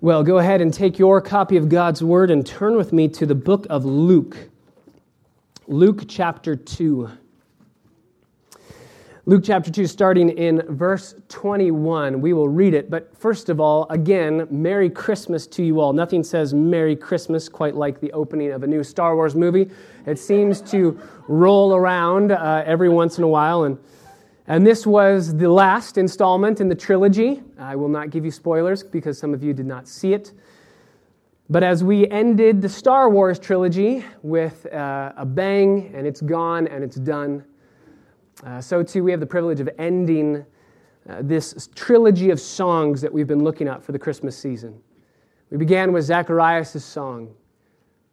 Well, go ahead and take your copy of God's Word and turn with me to the book of Luke. Luke chapter 2. Luke chapter 2, starting in verse 21. We will read it, but first of all, again, Merry Christmas to you all. Nothing says Merry Christmas quite like the opening of a new Star Wars movie. It seems to roll around uh, every once in a while, and and this was the last installment in the trilogy. I will not give you spoilers because some of you did not see it. But as we ended the Star Wars trilogy with uh, a bang, and it's gone and it's done, uh, so too we have the privilege of ending uh, this trilogy of songs that we've been looking at for the Christmas season. We began with Zacharias' song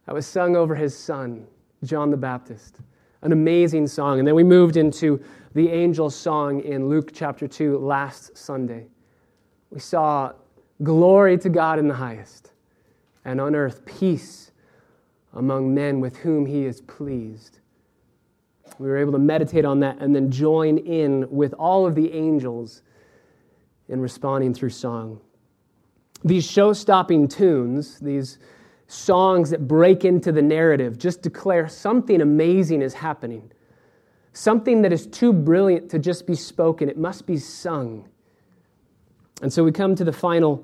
that was sung over his son, John the Baptist. An amazing song. And then we moved into the angel's song in Luke chapter 2 last Sunday. We saw glory to God in the highest, and on earth peace among men with whom he is pleased. We were able to meditate on that and then join in with all of the angels in responding through song. These show stopping tunes, these songs that break into the narrative, just declare something amazing is happening. Something that is too brilliant to just be spoken, it must be sung. And so we come to the final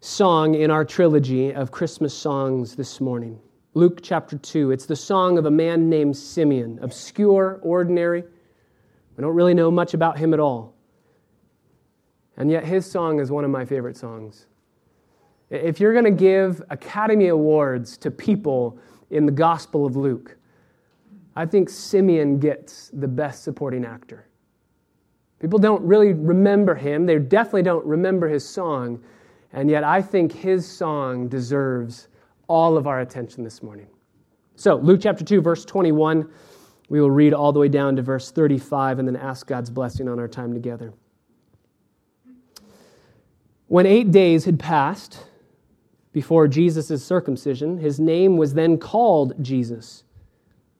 song in our trilogy of Christmas songs this morning. Luke chapter 2. It's the song of a man named Simeon, obscure, ordinary. We don't really know much about him at all. And yet his song is one of my favorite songs. If you're going to give Academy Awards to people in the Gospel of Luke, I think Simeon gets the best supporting actor. People don't really remember him, they definitely don't remember his song, and yet I think his song deserves all of our attention this morning. So, Luke chapter 2, verse 21, we will read all the way down to verse 35 and then ask God's blessing on our time together. When eight days had passed before Jesus' circumcision, his name was then called Jesus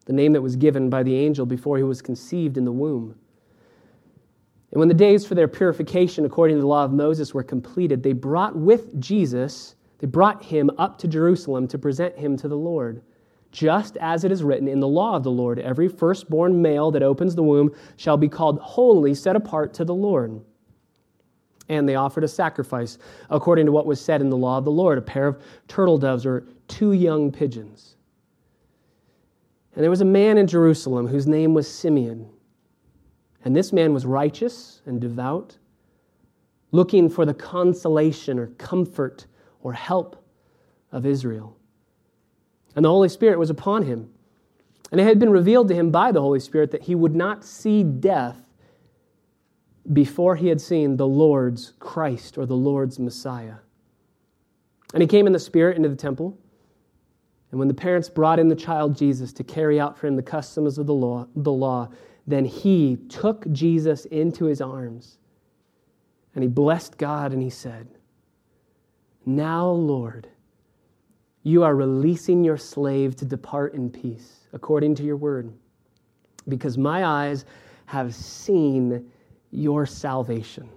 the name that was given by the angel before he was conceived in the womb. And when the days for their purification according to the law of Moses were completed, they brought with Jesus, they brought him up to Jerusalem to present him to the Lord. Just as it is written in the law of the Lord, every firstborn male that opens the womb shall be called holy, set apart to the Lord. And they offered a sacrifice according to what was said in the law of the Lord a pair of turtle doves or two young pigeons. And there was a man in Jerusalem whose name was Simeon. And this man was righteous and devout, looking for the consolation or comfort or help of Israel. And the Holy Spirit was upon him. And it had been revealed to him by the Holy Spirit that he would not see death before he had seen the Lord's Christ or the Lord's Messiah. And he came in the Spirit into the temple. And when the parents brought in the child Jesus to carry out for him the customs of the law, the law, then he took Jesus into his arms and he blessed God and he said, Now, Lord, you are releasing your slave to depart in peace, according to your word, because my eyes have seen your salvation,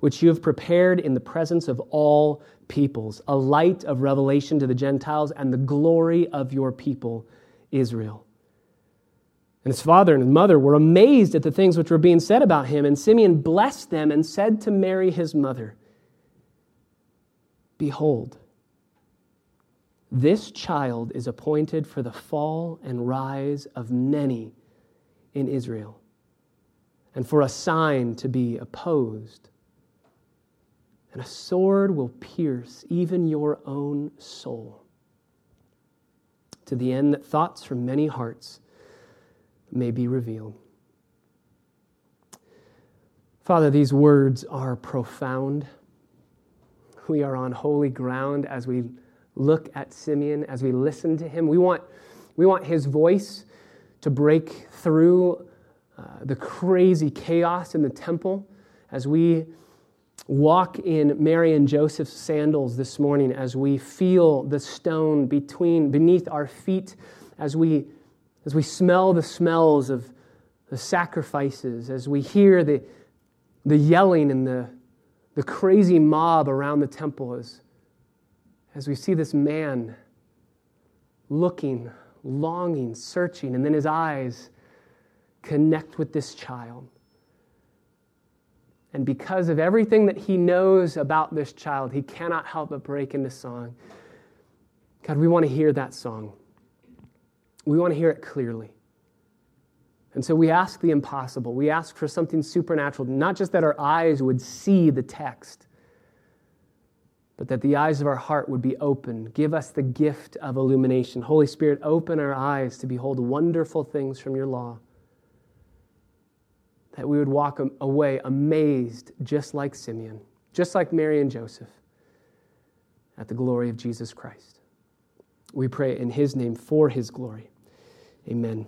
which you have prepared in the presence of all peoples, a light of revelation to the Gentiles, and the glory of your people, Israel. And his father and his mother were amazed at the things which were being said about him. And Simeon blessed them and said to Mary, his mother, Behold, this child is appointed for the fall and rise of many in Israel, and for a sign to be opposed and a sword will pierce even your own soul, to the end that thoughts from many hearts may be revealed. Father, these words are profound. We are on holy ground as we look at Simeon, as we listen to him. We want, we want his voice to break through uh, the crazy chaos in the temple as we walk in Mary and Joseph's sandals this morning as we feel the stone between beneath our feet as we as we smell the smells of the sacrifices as we hear the the yelling and the the crazy mob around the temple as as we see this man looking, longing, searching, and then his eyes connect with this child. And because of everything that he knows about this child, he cannot help but break into song. God, we want to hear that song. We want to hear it clearly. And so we ask the impossible. We ask for something supernatural, not just that our eyes would see the text, but that the eyes of our heart would be open. Give us the gift of illumination. Holy Spirit, open our eyes to behold wonderful things from your law. That we would walk away amazed, just like Simeon, just like Mary and Joseph, at the glory of Jesus Christ. We pray in his name for his glory. Amen.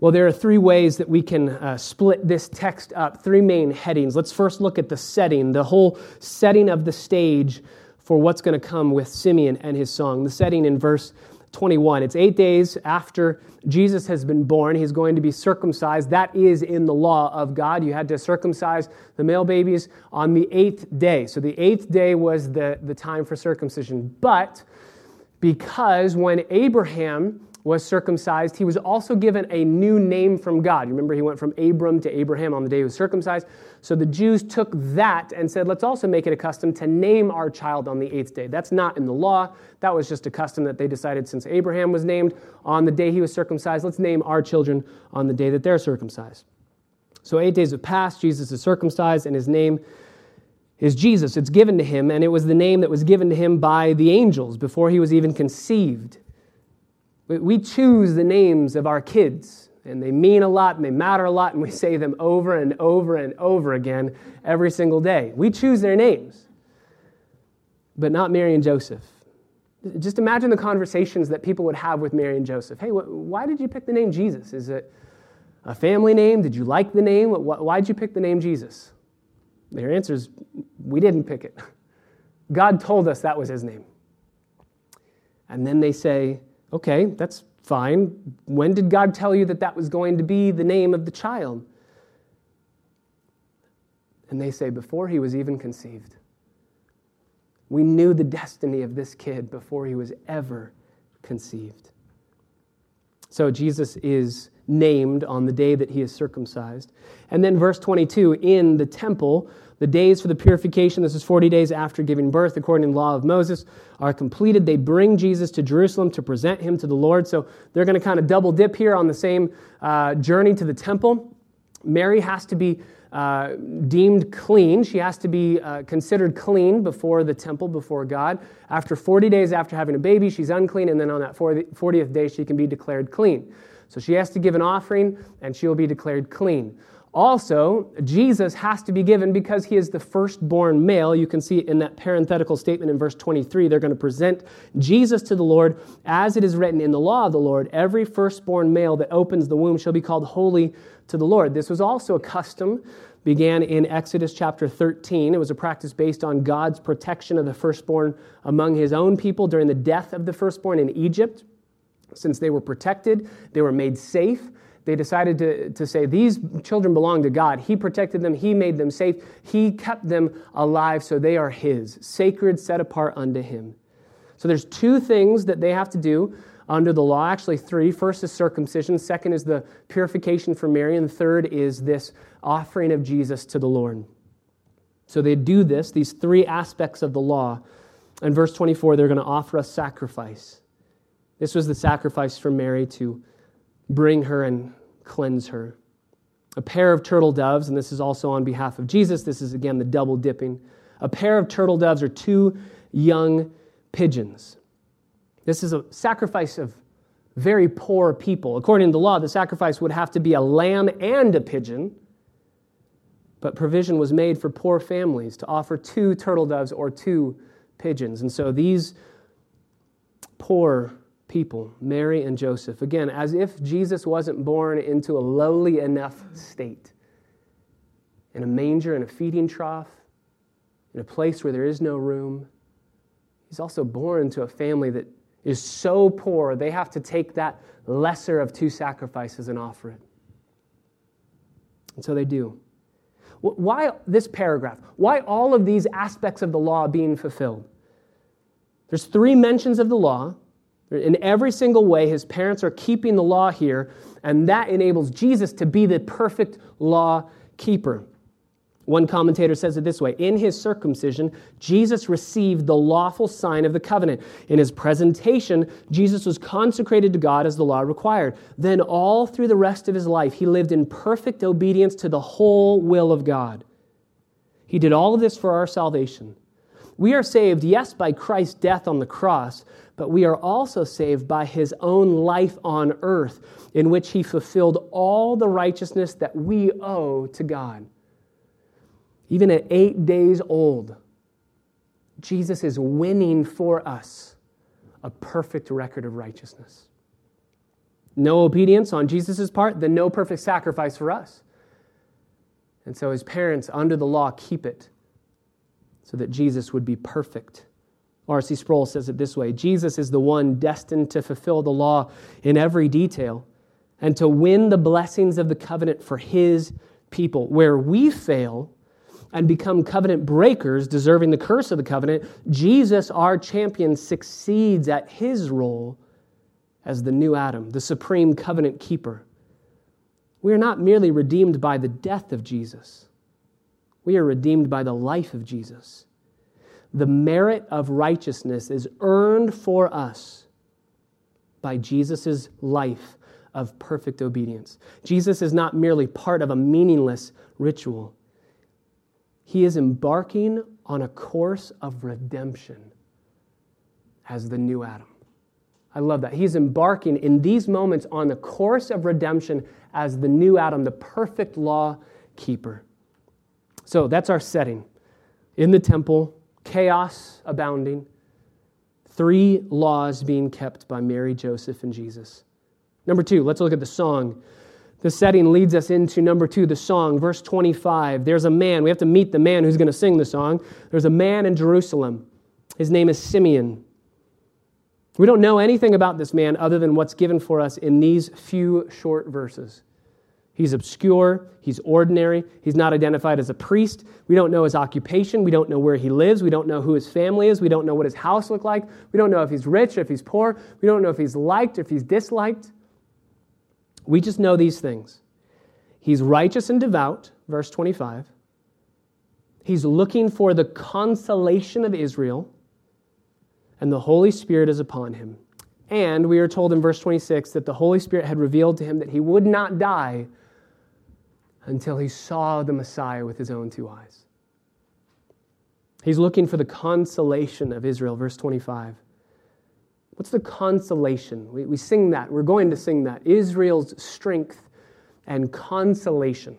Well, there are three ways that we can uh, split this text up, three main headings. Let's first look at the setting, the whole setting of the stage for what's going to come with Simeon and his song. The setting in verse 21. It's eight days after Jesus has been born. He's going to be circumcised. That is in the law of God. You had to circumcise the male babies on the eighth day. So the eighth day was the, the time for circumcision. But because when Abraham was circumcised, he was also given a new name from God. You remember he went from Abram to Abraham on the day he was circumcised. So the Jews took that and said, let's also make it a custom to name our child on the eighth day. That's not in the law. That was just a custom that they decided since Abraham was named on the day he was circumcised, let's name our children on the day that they're circumcised. So eight days have passed, Jesus is circumcised, and his name is Jesus. It's given to him, and it was the name that was given to him by the angels before he was even conceived. We choose the names of our kids, and they mean a lot and they matter a lot, and we say them over and over and over again every single day. We choose their names, but not Mary and Joseph. Just imagine the conversations that people would have with Mary and Joseph. Hey, why did you pick the name Jesus? Is it a family name? Did you like the name? Why did you pick the name Jesus? Their answer is, we didn't pick it. God told us that was his name. And then they say, Okay, that's fine. When did God tell you that that was going to be the name of the child? And they say, Before he was even conceived. We knew the destiny of this kid before he was ever conceived. So Jesus is named on the day that he is circumcised. And then, verse 22 in the temple, the days for the purification, this is 40 days after giving birth, according to the law of Moses, are completed. They bring Jesus to Jerusalem to present him to the Lord. So they're going to kind of double dip here on the same uh, journey to the temple. Mary has to be uh, deemed clean. She has to be uh, considered clean before the temple, before God. After 40 days after having a baby, she's unclean, and then on that 40th day, she can be declared clean. So she has to give an offering, and she will be declared clean. Also, Jesus has to be given because he is the firstborn male. You can see in that parenthetical statement in verse 23. They're going to present Jesus to the Lord as it is written in the law of the Lord. Every firstborn male that opens the womb shall be called holy to the Lord. This was also a custom began in Exodus chapter 13. It was a practice based on God's protection of the firstborn among his own people during the death of the firstborn in Egypt. Since they were protected, they were made safe they decided to, to say, These children belong to God. He protected them, He made them safe, He kept them alive, so they are His, sacred, set apart unto Him. So there's two things that they have to do under the law, actually, three. First is circumcision, second is the purification for Mary, and third is this offering of Jesus to the Lord. So they do this, these three aspects of the law. In verse 24, they're going to offer a sacrifice. This was the sacrifice for Mary to bring her and cleanse her. A pair of turtle doves, and this is also on behalf of Jesus. This is again the double dipping. A pair of turtle doves are two young pigeons. This is a sacrifice of very poor people. According to the law, the sacrifice would have to be a lamb and a pigeon, but provision was made for poor families to offer two turtle doves or two pigeons. And so these poor people, Mary and Joseph. Again, as if Jesus wasn't born into a lowly enough state, in a manger, in a feeding trough, in a place where there is no room. He's also born into a family that is so poor, they have to take that lesser of two sacrifices and offer it. And so they do. Why this paragraph? Why all of these aspects of the law being fulfilled? There's three mentions of the law. In every single way, his parents are keeping the law here, and that enables Jesus to be the perfect law keeper. One commentator says it this way In his circumcision, Jesus received the lawful sign of the covenant. In his presentation, Jesus was consecrated to God as the law required. Then, all through the rest of his life, he lived in perfect obedience to the whole will of God. He did all of this for our salvation. We are saved, yes, by Christ's death on the cross, but we are also saved by his own life on earth, in which he fulfilled all the righteousness that we owe to God. Even at eight days old, Jesus is winning for us a perfect record of righteousness. No obedience on Jesus' part, then no perfect sacrifice for us. And so his parents, under the law, keep it so that Jesus would be perfect. R.C. Sproul says it this way Jesus is the one destined to fulfill the law in every detail and to win the blessings of the covenant for his people. Where we fail, and become covenant breakers, deserving the curse of the covenant, Jesus, our champion, succeeds at his role as the new Adam, the supreme covenant keeper. We are not merely redeemed by the death of Jesus, we are redeemed by the life of Jesus. The merit of righteousness is earned for us by Jesus' life of perfect obedience. Jesus is not merely part of a meaningless ritual. He is embarking on a course of redemption as the new Adam. I love that. He's embarking in these moments on the course of redemption as the new Adam, the perfect law keeper. So that's our setting. In the temple, chaos abounding, three laws being kept by Mary, Joseph, and Jesus. Number two, let's look at the song the setting leads us into number two, the song, verse 25. There's a man, we have to meet the man who's going to sing the song. There's a man in Jerusalem. His name is Simeon. We don't know anything about this man other than what's given for us in these few short verses. He's obscure, he's ordinary, he's not identified as a priest. We don't know his occupation, we don't know where he lives, we don't know who his family is, we don't know what his house looked like, we don't know if he's rich or if he's poor, we don't know if he's liked or if he's disliked. We just know these things. He's righteous and devout, verse 25. He's looking for the consolation of Israel, and the Holy Spirit is upon him. And we are told in verse 26 that the Holy Spirit had revealed to him that he would not die until he saw the Messiah with his own two eyes. He's looking for the consolation of Israel, verse 25. What's the consolation? We, we sing that. We're going to sing that. Israel's strength and consolation.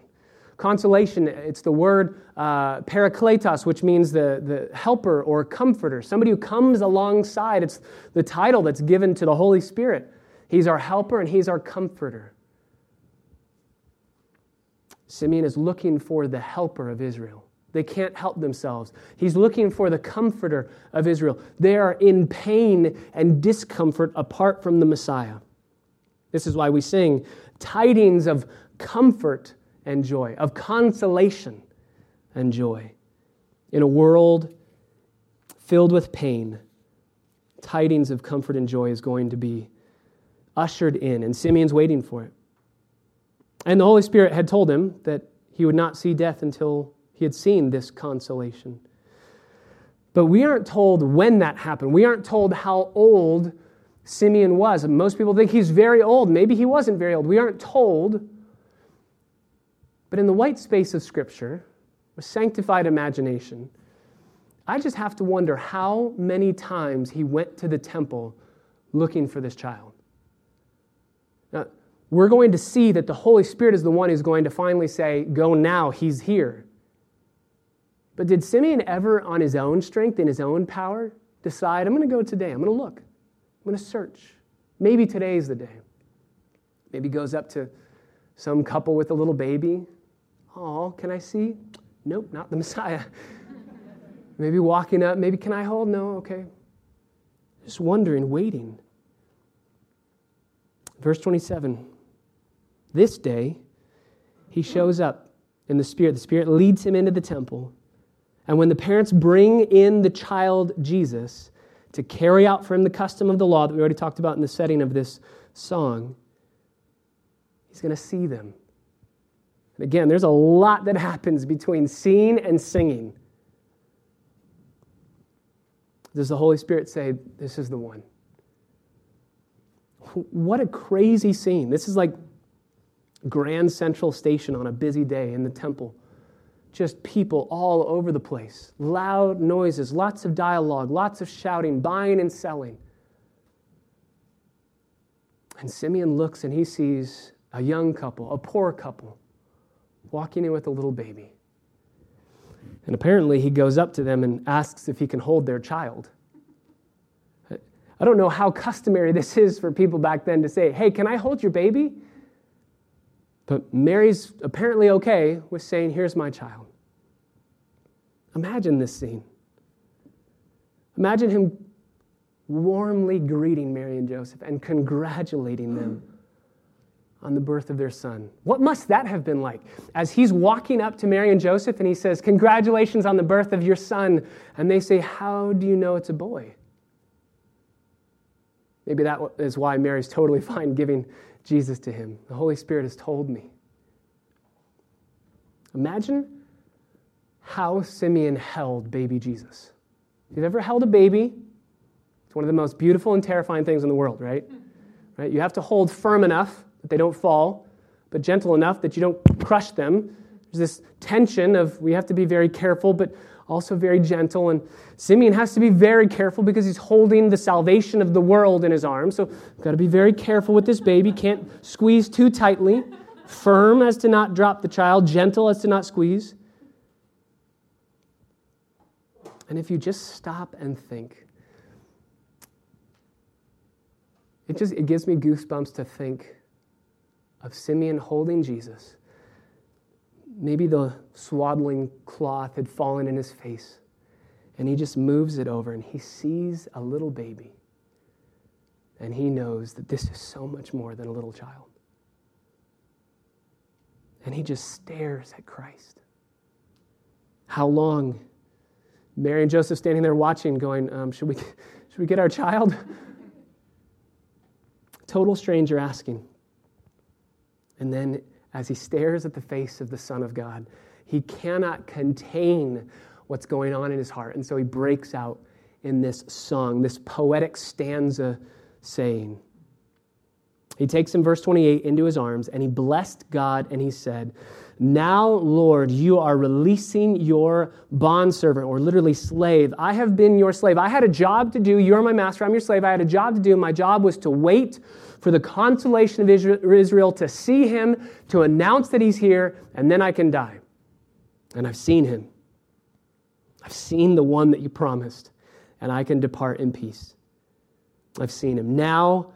Consolation, it's the word uh, parakletos, which means the, the helper or comforter, somebody who comes alongside. It's the title that's given to the Holy Spirit. He's our helper and he's our comforter. Simeon is looking for the helper of Israel. They can't help themselves. He's looking for the comforter of Israel. They are in pain and discomfort apart from the Messiah. This is why we sing tidings of comfort and joy, of consolation and joy. In a world filled with pain, tidings of comfort and joy is going to be ushered in, and Simeon's waiting for it. And the Holy Spirit had told him that he would not see death until he had seen this consolation. But we aren't told when that happened. We aren't told how old Simeon was. Most people think he's very old. Maybe he wasn't very old. We aren't told. But in the white space of Scripture, with sanctified imagination, I just have to wonder how many times he went to the temple looking for this child. Now, we're going to see that the Holy Spirit is the one who's going to finally say, Go now, he's here. But did Simeon ever, on his own strength, in his own power, decide, I'm going to go today, I'm going to look, I'm going to search? Maybe today is the day. Maybe goes up to some couple with a little baby. Oh, can I see? Nope, not the Messiah. maybe walking up, maybe can I hold? No, okay. Just wondering, waiting. Verse 27 This day, he shows up in the Spirit. The Spirit leads him into the temple. And when the parents bring in the child Jesus, to carry out for him the custom of the law that we already talked about in the setting of this song, he's going to see them. And again, there's a lot that happens between seeing and singing. Does the Holy Spirit say, This is the one? What a crazy scene. This is like Grand Central Station on a busy day in the temple. Just people all over the place, loud noises, lots of dialogue, lots of shouting, buying and selling. And Simeon looks and he sees a young couple, a poor couple, walking in with a little baby. And apparently, he goes up to them and asks if he can hold their child. I don't know how customary this is for people back then to say, Hey, can I hold your baby? But Mary's apparently okay with saying, Here's my child. Imagine this scene. Imagine him warmly greeting Mary and Joseph and congratulating them on the birth of their son. What must that have been like? As he's walking up to Mary and Joseph and he says, Congratulations on the birth of your son. And they say, How do you know it's a boy? Maybe that is why Mary's totally fine giving Jesus to him. The Holy Spirit has told me. Imagine how Simeon held baby Jesus. If you've ever held a baby, it's one of the most beautiful and terrifying things in the world, right? Right? You have to hold firm enough that they don't fall, but gentle enough that you don't crush them. There's this tension of we have to be very careful, but also very gentle. And Simeon has to be very careful because he's holding the salvation of the world in his arms. So got to be very careful with this baby. Can't squeeze too tightly. Firm as to not drop the child, gentle as to not squeeze. And if you just stop and think, it just it gives me goosebumps to think of Simeon holding Jesus. Maybe the swaddling cloth had fallen in his face, and he just moves it over and he sees a little baby. And he knows that this is so much more than a little child. And he just stares at Christ. How long? Mary and Joseph standing there watching, going, um, should, we, should we get our child? Total stranger asking. And then, as he stares at the face of the Son of God, he cannot contain what's going on in his heart. And so he breaks out in this song, this poetic stanza saying, he takes him, verse 28, into his arms, and he blessed God, and he said, Now, Lord, you are releasing your bondservant, or literally slave. I have been your slave. I had a job to do. You're my master. I'm your slave. I had a job to do. My job was to wait for the consolation of Israel to see him, to announce that he's here, and then I can die. And I've seen him. I've seen the one that you promised, and I can depart in peace. I've seen him. Now,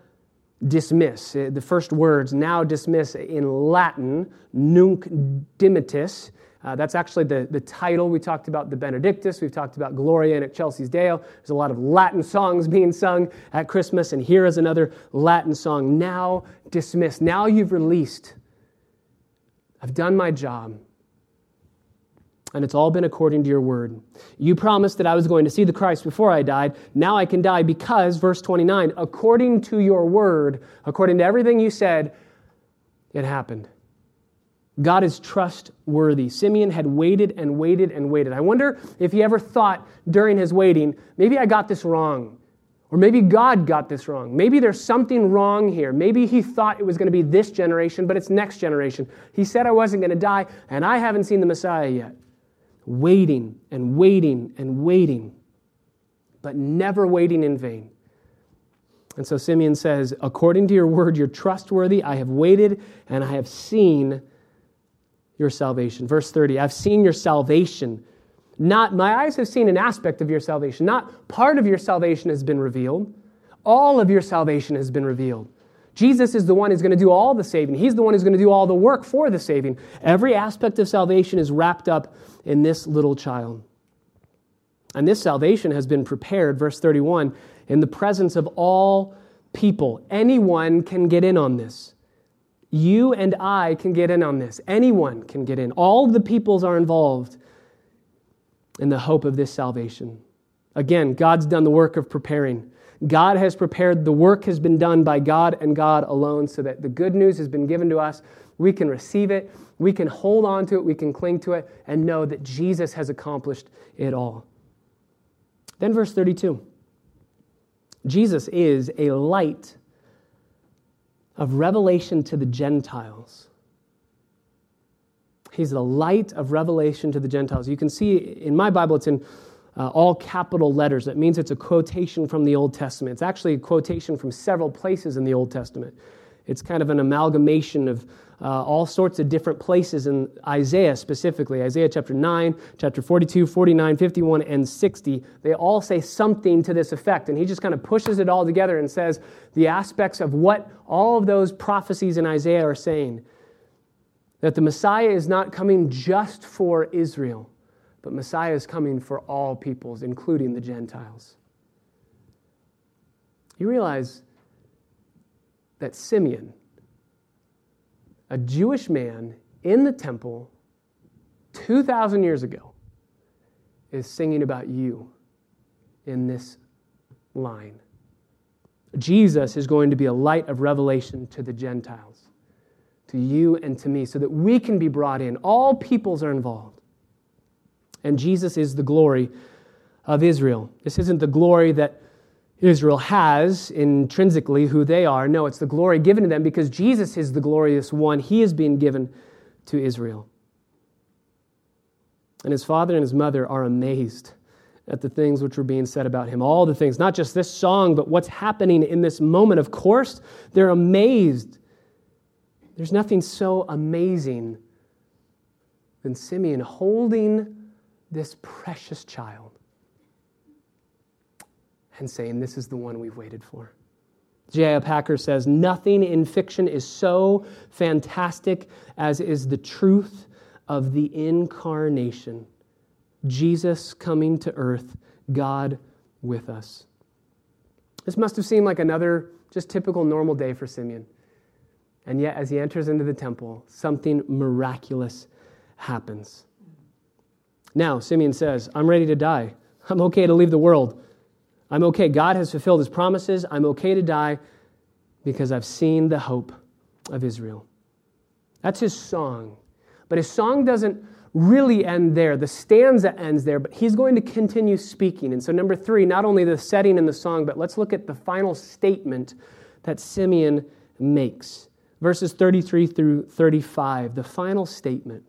dismiss. Uh, the first words, now dismiss in Latin, nunc dimittis, uh, that's actually the, the title. We talked about the Benedictus. We've talked about Gloria in Excelsis Deo. There's a lot of Latin songs being sung at Christmas, and here is another Latin song. Now dismissed. Now you've released. I've done my job. And it's all been according to your word. You promised that I was going to see the Christ before I died. Now I can die because, verse 29, according to your word, according to everything you said, it happened. God is trustworthy. Simeon had waited and waited and waited. I wonder if he ever thought during his waiting, maybe I got this wrong. Or maybe God got this wrong. Maybe there's something wrong here. Maybe he thought it was going to be this generation, but it's next generation. He said I wasn't going to die, and I haven't seen the Messiah yet. Waiting and waiting and waiting, but never waiting in vain. And so Simeon says, According to your word, you're trustworthy. I have waited and I have seen your salvation. Verse 30 I've seen your salvation. Not my eyes have seen an aspect of your salvation. Not part of your salvation has been revealed. All of your salvation has been revealed. Jesus is the one who's going to do all the saving. He's the one who's going to do all the work for the saving. Every aspect of salvation is wrapped up in this little child. And this salvation has been prepared, verse 31, in the presence of all people. Anyone can get in on this. You and I can get in on this. Anyone can get in. All the peoples are involved in the hope of this salvation. Again, God's done the work of preparing. God has prepared, the work has been done by God and God alone, so that the good news has been given to us. We can receive it, we can hold on to it, we can cling to it, and know that Jesus has accomplished it all. Then, verse 32 Jesus is a light of revelation to the Gentiles. He's the light of revelation to the Gentiles. You can see in my Bible, it's in uh, all capital letters. That means it's a quotation from the Old Testament. It's actually a quotation from several places in the Old Testament. It's kind of an amalgamation of uh, all sorts of different places in Isaiah specifically. Isaiah chapter 9, chapter 42, 49, 51, and 60. They all say something to this effect. And he just kind of pushes it all together and says the aspects of what all of those prophecies in Isaiah are saying. That the Messiah is not coming just for Israel but Messiah is coming for all peoples, including the Gentiles. You realize that Simeon, a Jewish man in the temple 2,000 years ago, is singing about you in this line. Jesus is going to be a light of revelation to the Gentiles, to you and to me, so that we can be brought in. All peoples are involved. And Jesus is the glory of Israel. This isn't the glory that Israel has intrinsically who they are. No, it's the glory given to them because Jesus is the glorious one. He is being given to Israel. And his father and his mother are amazed at the things which were being said about him. All the things, not just this song, but what's happening in this moment. Of course, they're amazed. There's nothing so amazing than Simeon holding this precious child and saying, This is the one we've waited for. J.I. Packer says, Nothing in fiction is so fantastic as is the truth of the incarnation. Jesus coming to earth, God with us. This must have seemed like another just typical normal day for Simeon. And yet, as he enters into the temple, something miraculous happens. Now, Simeon says, I'm ready to die. I'm okay to leave the world. I'm okay. God has fulfilled his promises. I'm okay to die because I've seen the hope of Israel. That's his song. But his song doesn't really end there. The stanza ends there, but he's going to continue speaking. And so, number three, not only the setting and the song, but let's look at the final statement that Simeon makes. Verses 33 through 35, the final statement.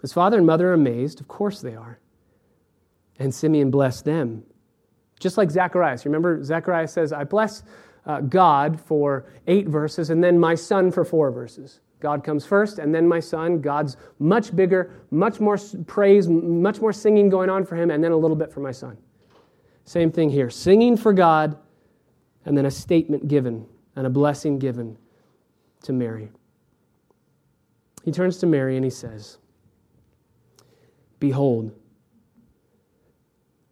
His father and mother are amazed. Of course they are. And Simeon blessed them. Just like Zacharias. Remember, Zacharias says, I bless uh, God for eight verses and then my son for four verses. God comes first and then my son. God's much bigger, much more praise, much more singing going on for him, and then a little bit for my son. Same thing here singing for God, and then a statement given and a blessing given to Mary. He turns to Mary and he says, Behold,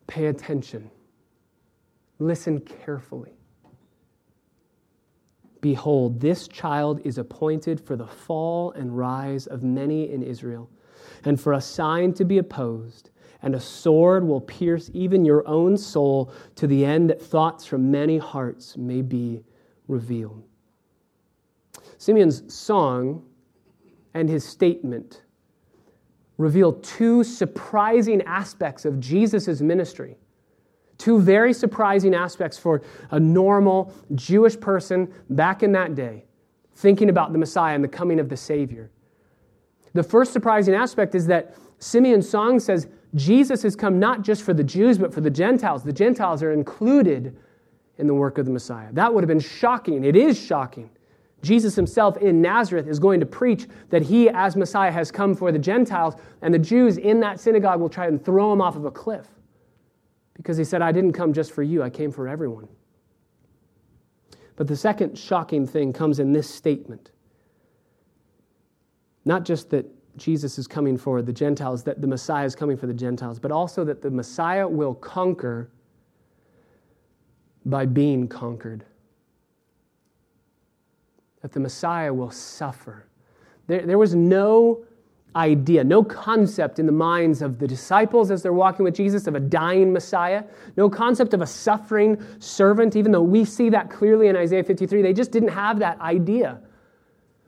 pay attention, listen carefully. Behold, this child is appointed for the fall and rise of many in Israel, and for a sign to be opposed, and a sword will pierce even your own soul to the end that thoughts from many hearts may be revealed. Simeon's song and his statement reveal two surprising aspects of Jesus' ministry. Two very surprising aspects for a normal Jewish person back in that day, thinking about the Messiah and the coming of the Savior. The first surprising aspect is that Simeon's song says Jesus has come not just for the Jews, but for the Gentiles. The Gentiles are included in the work of the Messiah. That would have been shocking. It is shocking. Jesus himself in Nazareth is going to preach that he, as Messiah, has come for the Gentiles, and the Jews in that synagogue will try and throw him off of a cliff. Because he said, I didn't come just for you, I came for everyone. But the second shocking thing comes in this statement. Not just that Jesus is coming for the Gentiles, that the Messiah is coming for the Gentiles, but also that the Messiah will conquer by being conquered that the Messiah will suffer. There, there was no idea, no concept in the minds of the disciples as they're walking with Jesus of a dying Messiah, no concept of a suffering servant, even though we see that clearly in Isaiah 53. They just didn't have that idea.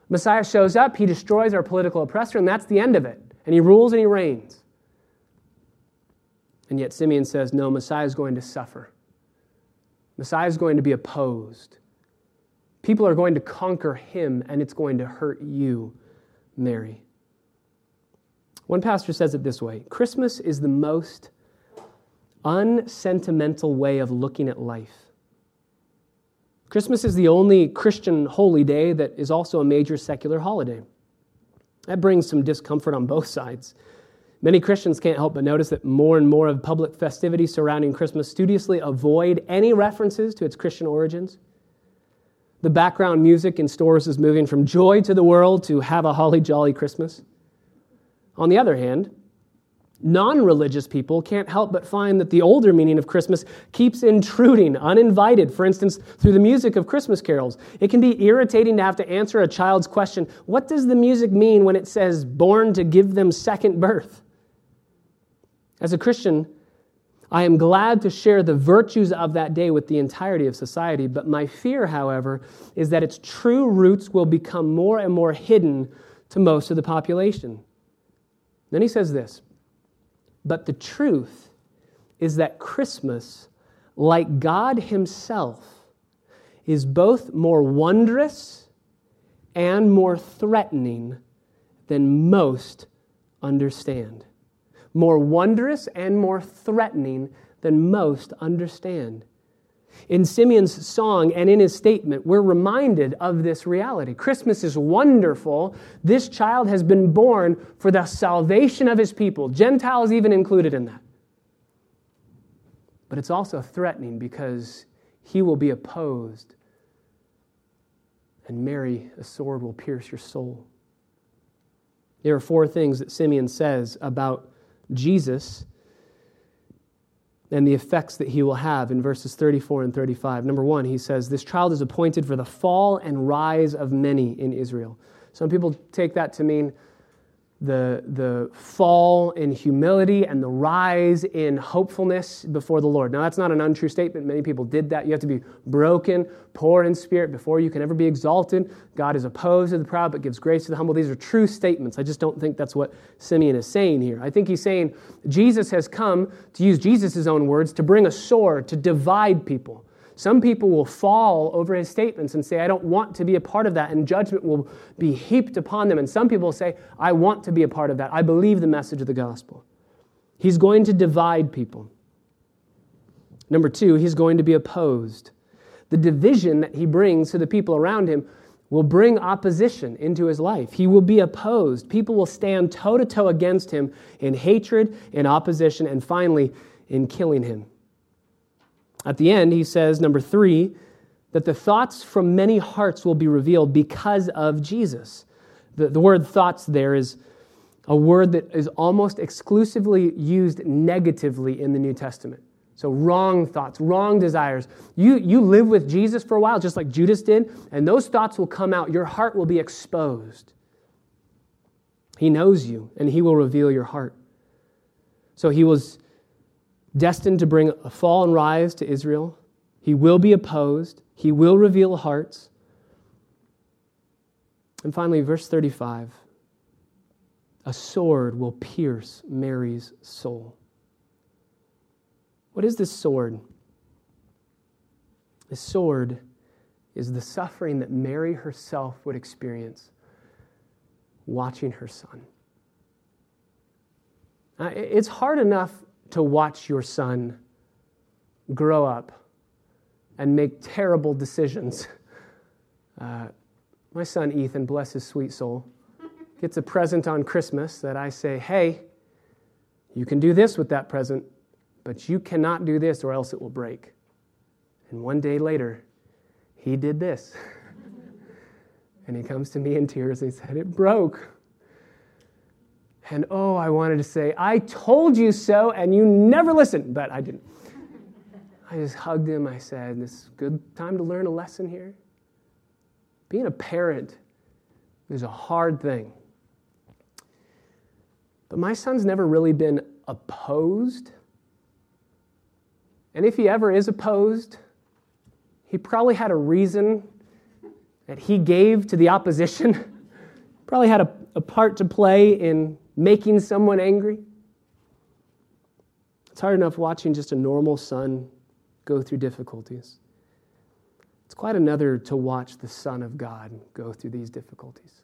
Messiah shows up, he destroys our political oppressor, and that's the end of it. And he rules and he reigns. And yet Simeon says, no, Messiah is going to suffer. Messiah is going to be opposed. People are going to conquer him, and it's going to hurt you, Mary. One pastor says it this way Christmas is the most unsentimental way of looking at life. Christmas is the only Christian holy day that is also a major secular holiday. That brings some discomfort on both sides. Many Christians can't help but notice that more and more of public festivities surrounding Christmas studiously avoid any references to its Christian origins. The background music in stores is moving from joy to the world to have a holly jolly Christmas. On the other hand, non religious people can't help but find that the older meaning of Christmas keeps intruding uninvited, for instance, through the music of Christmas carols. It can be irritating to have to answer a child's question what does the music mean when it says born to give them second birth? As a Christian, I am glad to share the virtues of that day with the entirety of society, but my fear, however, is that its true roots will become more and more hidden to most of the population. Then he says this But the truth is that Christmas, like God Himself, is both more wondrous and more threatening than most understand more wondrous and more threatening than most understand. In Simeon's song and in his statement, we're reminded of this reality. Christmas is wonderful. This child has been born for the salvation of his people, Gentiles even included in that. But it's also threatening because he will be opposed, and Mary, a sword will pierce your soul. There are four things that Simeon says about Jesus and the effects that he will have in verses 34 and 35. Number one, he says, This child is appointed for the fall and rise of many in Israel. Some people take that to mean the, the fall in humility and the rise in hopefulness before the Lord. Now, that's not an untrue statement. Many people did that. You have to be broken, poor in spirit before you can ever be exalted. God is opposed to the proud but gives grace to the humble. These are true statements. I just don't think that's what Simeon is saying here. I think he's saying Jesus has come, to use Jesus' own words, to bring a sword, to divide people. Some people will fall over his statements and say, I don't want to be a part of that, and judgment will be heaped upon them. And some people say, I want to be a part of that. I believe the message of the gospel. He's going to divide people. Number two, he's going to be opposed. The division that he brings to the people around him will bring opposition into his life. He will be opposed. People will stand toe to toe against him in hatred, in opposition, and finally, in killing him. At the end, he says, number three, that the thoughts from many hearts will be revealed because of Jesus. The, the word thoughts there is a word that is almost exclusively used negatively in the New Testament. So, wrong thoughts, wrong desires. You, you live with Jesus for a while, just like Judas did, and those thoughts will come out. Your heart will be exposed. He knows you, and He will reveal your heart. So, He was destined to bring a fall and rise to Israel. He will be opposed, he will reveal hearts. And finally, verse 35 a sword will pierce Mary's soul. What is this sword? The sword is the suffering that Mary herself would experience watching her son. Uh, it's hard enough to watch your son grow up and make terrible decisions. Uh, my son Ethan, bless his sweet soul, gets a present on Christmas that I say, hey, you can do this with that present, but you cannot do this or else it will break. And one day later, he did this. and he comes to me in tears and he said, It broke. And oh, I wanted to say, I told you so, and you never listened, but I didn't. I just hugged him. I said, This is a good time to learn a lesson here. Being a parent is a hard thing. but my son's never really been opposed. And if he ever is opposed, he probably had a reason that he gave to the opposition, probably had a, a part to play in making someone angry. It's hard enough watching just a normal son go through difficulties. It's quite another to watch the Son of God go through these difficulties.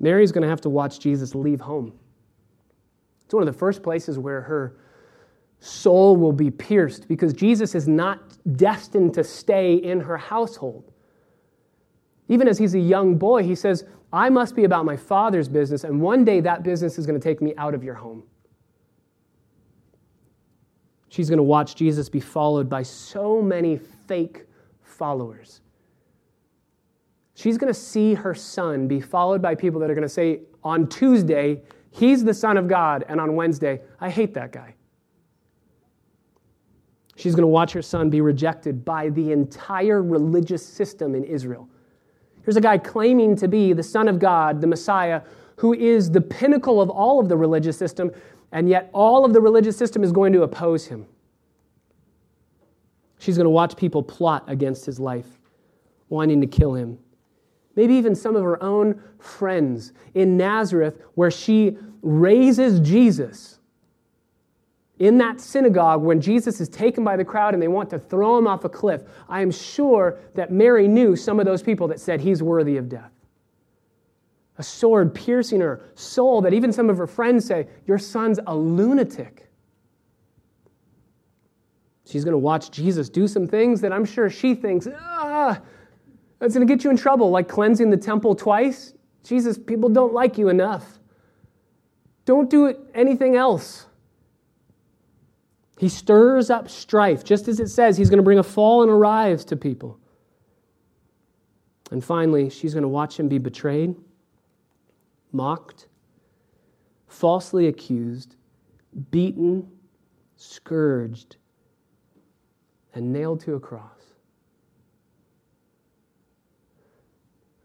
Mary's going to have to watch Jesus leave home. It's one of the first places where her soul will be pierced because Jesus is not destined to stay in her household. Even as he's a young boy, he says, I must be about my father's business, and one day that business is going to take me out of your home. She's going to watch Jesus be followed by so many fake followers. She's going to see her son be followed by people that are going to say on Tuesday, he's the son of God, and on Wednesday, I hate that guy. She's going to watch her son be rejected by the entire religious system in Israel. Here's a guy claiming to be the Son of God, the Messiah, who is the pinnacle of all of the religious system, and yet all of the religious system is going to oppose him. She's going to watch people plot against his life, wanting to kill him. Maybe even some of her own friends in Nazareth, where she raises Jesus. In that synagogue, when Jesus is taken by the crowd and they want to throw him off a cliff, I am sure that Mary knew some of those people that said he's worthy of death a sword piercing her soul that even some of her friends say, Your son's a lunatic. She's going to watch Jesus do some things that I'm sure she thinks, ah, that's going to get you in trouble, like cleansing the temple twice. Jesus, people don't like you enough. Don't do anything else. He stirs up strife, just as it says he's going to bring a fall and a rise to people. And finally, she's going to watch him be betrayed mocked, falsely accused, beaten, scourged, and nailed to a cross.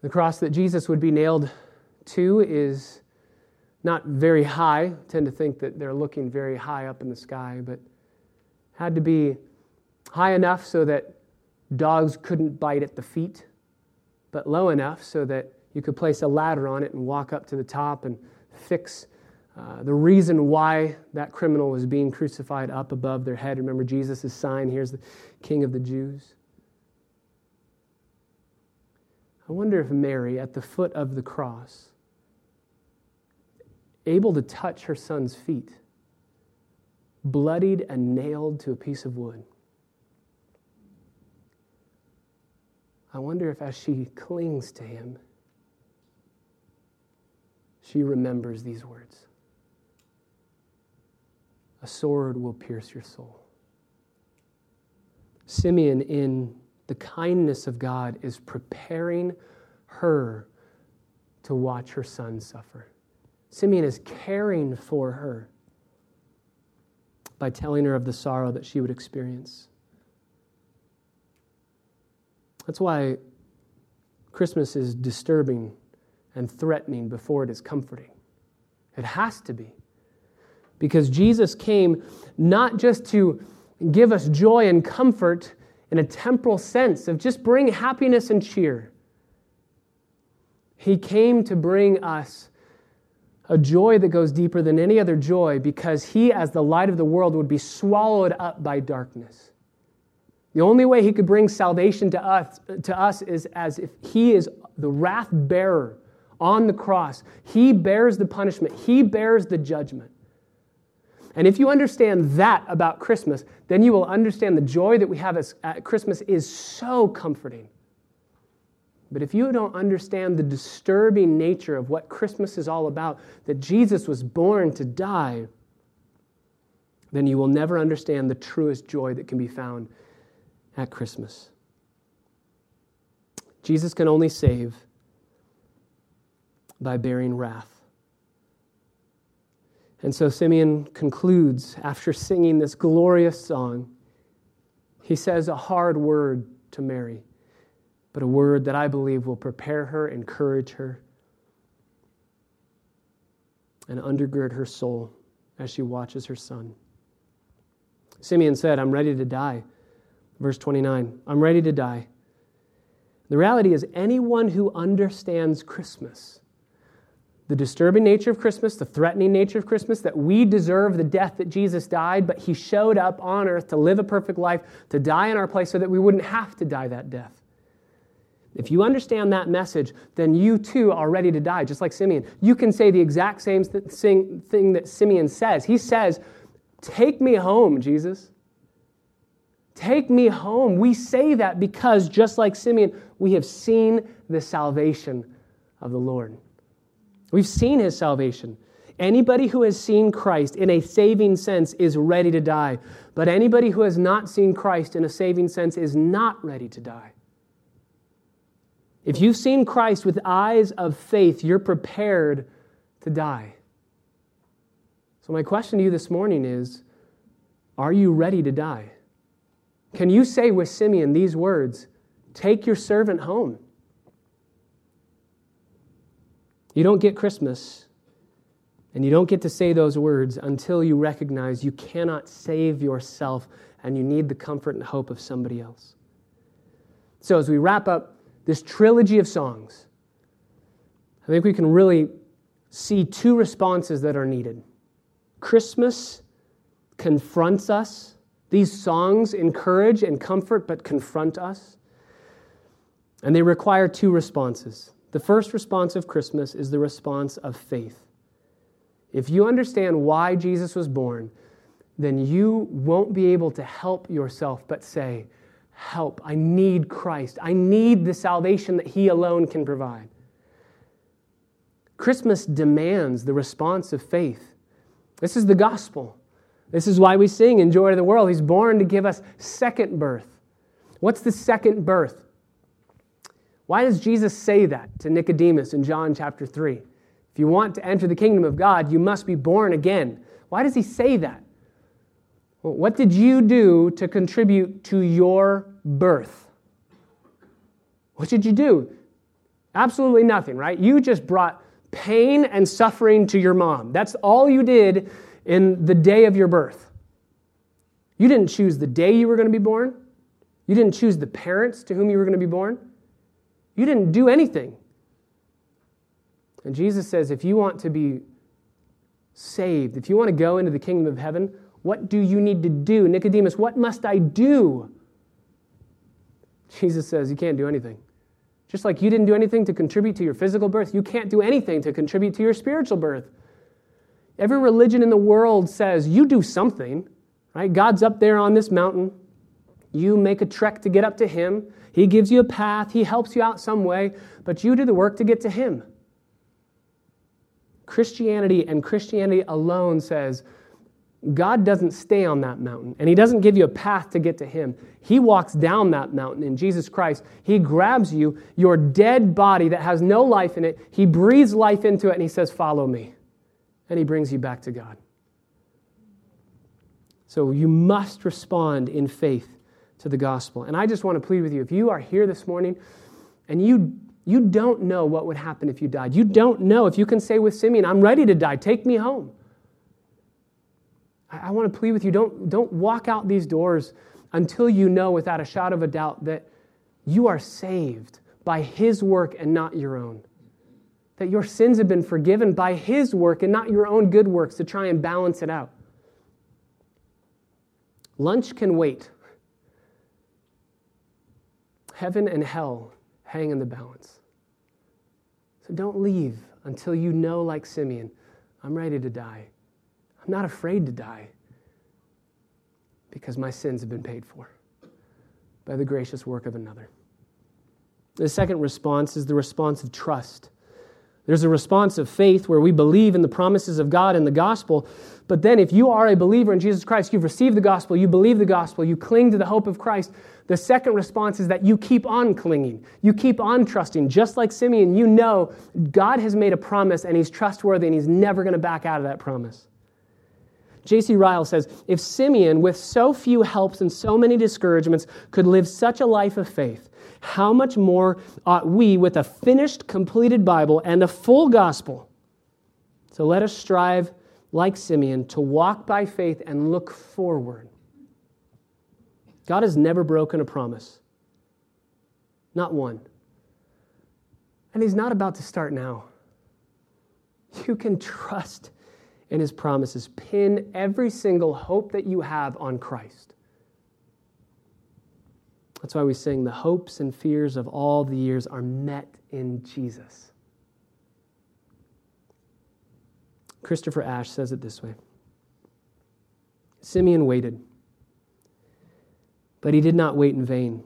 The cross that Jesus would be nailed to is not very high. I tend to think that they're looking very high up in the sky, but had to be high enough so that dogs couldn't bite at the feet, but low enough so that you could place a ladder on it and walk up to the top and fix uh, the reason why that criminal was being crucified up above their head. Remember Jesus' sign here's the King of the Jews. I wonder if Mary, at the foot of the cross, able to touch her son's feet, bloodied and nailed to a piece of wood. I wonder if as she clings to him, she remembers these words A sword will pierce your soul. Simeon, in the kindness of God, is preparing her to watch her son suffer. Simeon is caring for her by telling her of the sorrow that she would experience. That's why Christmas is disturbing and threatening before it is comforting. It has to be. Because Jesus came not just to give us joy and comfort in a temporal sense of just bring happiness and cheer. He came to bring us a joy that goes deeper than any other joy because he, as the light of the world, would be swallowed up by darkness. The only way he could bring salvation to us, to us is as if he is the wrath bearer on the cross. He bears the punishment, He bears the judgment. And if you understand that about Christmas, then you will understand the joy that we have at Christmas is so comforting. But if you don't understand the disturbing nature of what Christmas is all about, that Jesus was born to die, then you will never understand the truest joy that can be found at Christmas. Jesus can only save by bearing wrath. And so Simeon concludes after singing this glorious song. He says a hard word to Mary, but a word that I believe will prepare her, encourage her. and undergird her soul as she watches her son. Simeon said, I'm ready to die. Verse 29 I'm ready to die. The reality is, anyone who understands Christmas, the disturbing nature of Christmas, the threatening nature of Christmas, that we deserve the death that Jesus died, but he showed up on earth to live a perfect life, to die in our place so that we wouldn't have to die that death. If you understand that message, then you too are ready to die, just like Simeon. You can say the exact same thing that Simeon says. He says, Take me home, Jesus. Take me home. We say that because, just like Simeon, we have seen the salvation of the Lord. We've seen his salvation. Anybody who has seen Christ in a saving sense is ready to die. But anybody who has not seen Christ in a saving sense is not ready to die. If you've seen Christ with eyes of faith, you're prepared to die. So, my question to you this morning is Are you ready to die? Can you say with Simeon these words Take your servant home? You don't get Christmas, and you don't get to say those words until you recognize you cannot save yourself and you need the comfort and hope of somebody else. So, as we wrap up this trilogy of songs, I think we can really see two responses that are needed. Christmas confronts us. These songs encourage and comfort, but confront us. And they require two responses. The first response of Christmas is the response of faith. If you understand why Jesus was born, then you won't be able to help yourself but say, help. I need Christ. I need the salvation that He alone can provide. Christmas demands the response of faith. This is the gospel. This is why we sing in Joy to the World. He's born to give us second birth. What's the second birth? Why does Jesus say that to Nicodemus in John chapter 3? If you want to enter the kingdom of God, you must be born again. Why does he say that? What did you do to contribute to your birth? What did you do? Absolutely nothing, right? You just brought pain and suffering to your mom. That's all you did in the day of your birth. You didn't choose the day you were going to be born. You didn't choose the parents to whom you were going to be born. You didn't do anything. And Jesus says if you want to be saved, if you want to go into the kingdom of heaven, what do you need to do? Nicodemus, what must I do? Jesus says, You can't do anything. Just like you didn't do anything to contribute to your physical birth, you can't do anything to contribute to your spiritual birth. Every religion in the world says you do something, right? God's up there on this mountain. You make a trek to get up to Him. He gives you a path, He helps you out some way, but you do the work to get to Him. Christianity and Christianity alone says God doesn't stay on that mountain and He doesn't give you a path to get to Him. He walks down that mountain in Jesus Christ. He grabs you, your dead body that has no life in it, He breathes life into it and He says, Follow me. And He brings you back to God. So you must respond in faith to the gospel. And I just want to plead with you if you are here this morning and you you don't know what would happen if you died. You don't know if you can say with Simeon, I'm ready to die, take me home. I, want to plead with you don't, don't walk out these doors until you know without a shadow of a doubt that you are saved by His work and not your own. That your sins have been forgiven by His work and not your own good works to try and balance it out. Lunch can wait. Heaven and hell hang in the balance. So don't leave until you know, like Simeon, I'm ready to die. I'm not afraid to die because my sins have been paid for by the gracious work of another. The second response is the response of trust. There's a response of faith where we believe in the promises of God and the gospel. But then, if you are a believer in Jesus Christ, you've received the gospel, you believe the gospel, you cling to the hope of Christ, the second response is that you keep on clinging. You keep on trusting. Just like Simeon, you know God has made a promise and he's trustworthy and he's never going to back out of that promise. J.C. Ryle says If Simeon, with so few helps and so many discouragements, could live such a life of faith, how much more ought we, with a finished, completed Bible and a full gospel, So let us strive, like Simeon, to walk by faith and look forward. God has never broken a promise, not one. And He's not about to start now. You can trust in His promises, pin every single hope that you have on Christ. That's why we sing, The hopes and fears of all the years are met in Jesus. Christopher Ash says it this way Simeon waited, but he did not wait in vain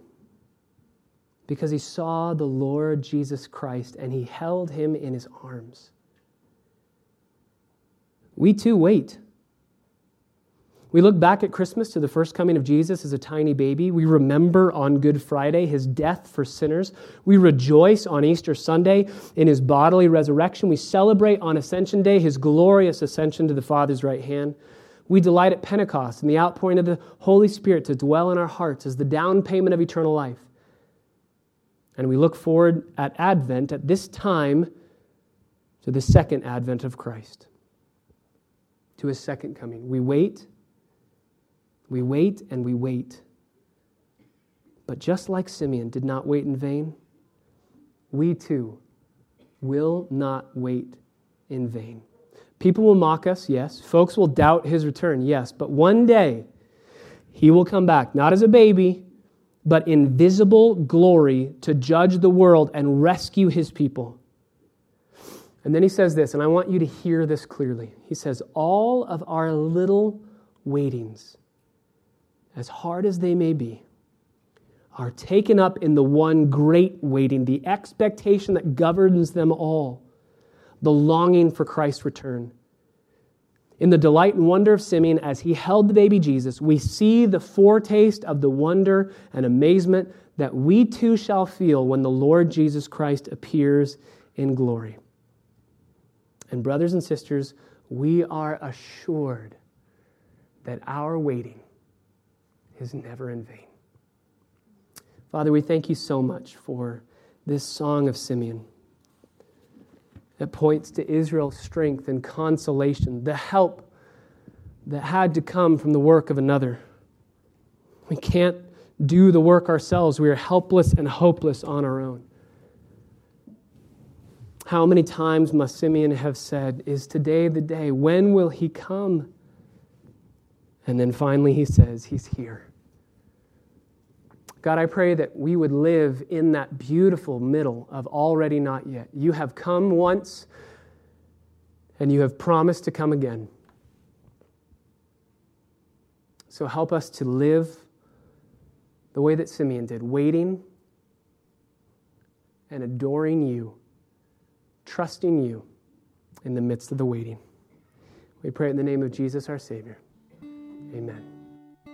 because he saw the Lord Jesus Christ and he held him in his arms. We too wait. We look back at Christmas to the first coming of Jesus as a tiny baby. We remember on Good Friday his death for sinners. We rejoice on Easter Sunday in his bodily resurrection. We celebrate on Ascension Day his glorious ascension to the Father's right hand. We delight at Pentecost in the outpouring of the Holy Spirit to dwell in our hearts as the down payment of eternal life. And we look forward at Advent, at this time, to the second advent of Christ, to his second coming. We wait we wait and we wait. But just like Simeon did not wait in vain, we too will not wait in vain. People will mock us, yes. Folks will doubt his return, yes. But one day, he will come back, not as a baby, but in visible glory to judge the world and rescue his people. And then he says this, and I want you to hear this clearly. He says, All of our little waitings as hard as they may be, are taken up in the one great waiting, the expectation that governs them all, the longing for Christ's return. In the delight and wonder of Simeon as he held the baby Jesus, we see the foretaste of the wonder and amazement that we too shall feel when the Lord Jesus Christ appears in glory. And, brothers and sisters, we are assured that our waiting is never in vain. Father, we thank you so much for this song of Simeon. It points to Israel's strength and consolation, the help that had to come from the work of another. We can't do the work ourselves. We are helpless and hopeless on our own. How many times must Simeon have said, Is today the day? When will he come? And then finally he says, He's here. God, I pray that we would live in that beautiful middle of already not yet. You have come once, and you have promised to come again. So help us to live the way that Simeon did, waiting and adoring you, trusting you in the midst of the waiting. We pray in the name of Jesus, our Savior. Amen.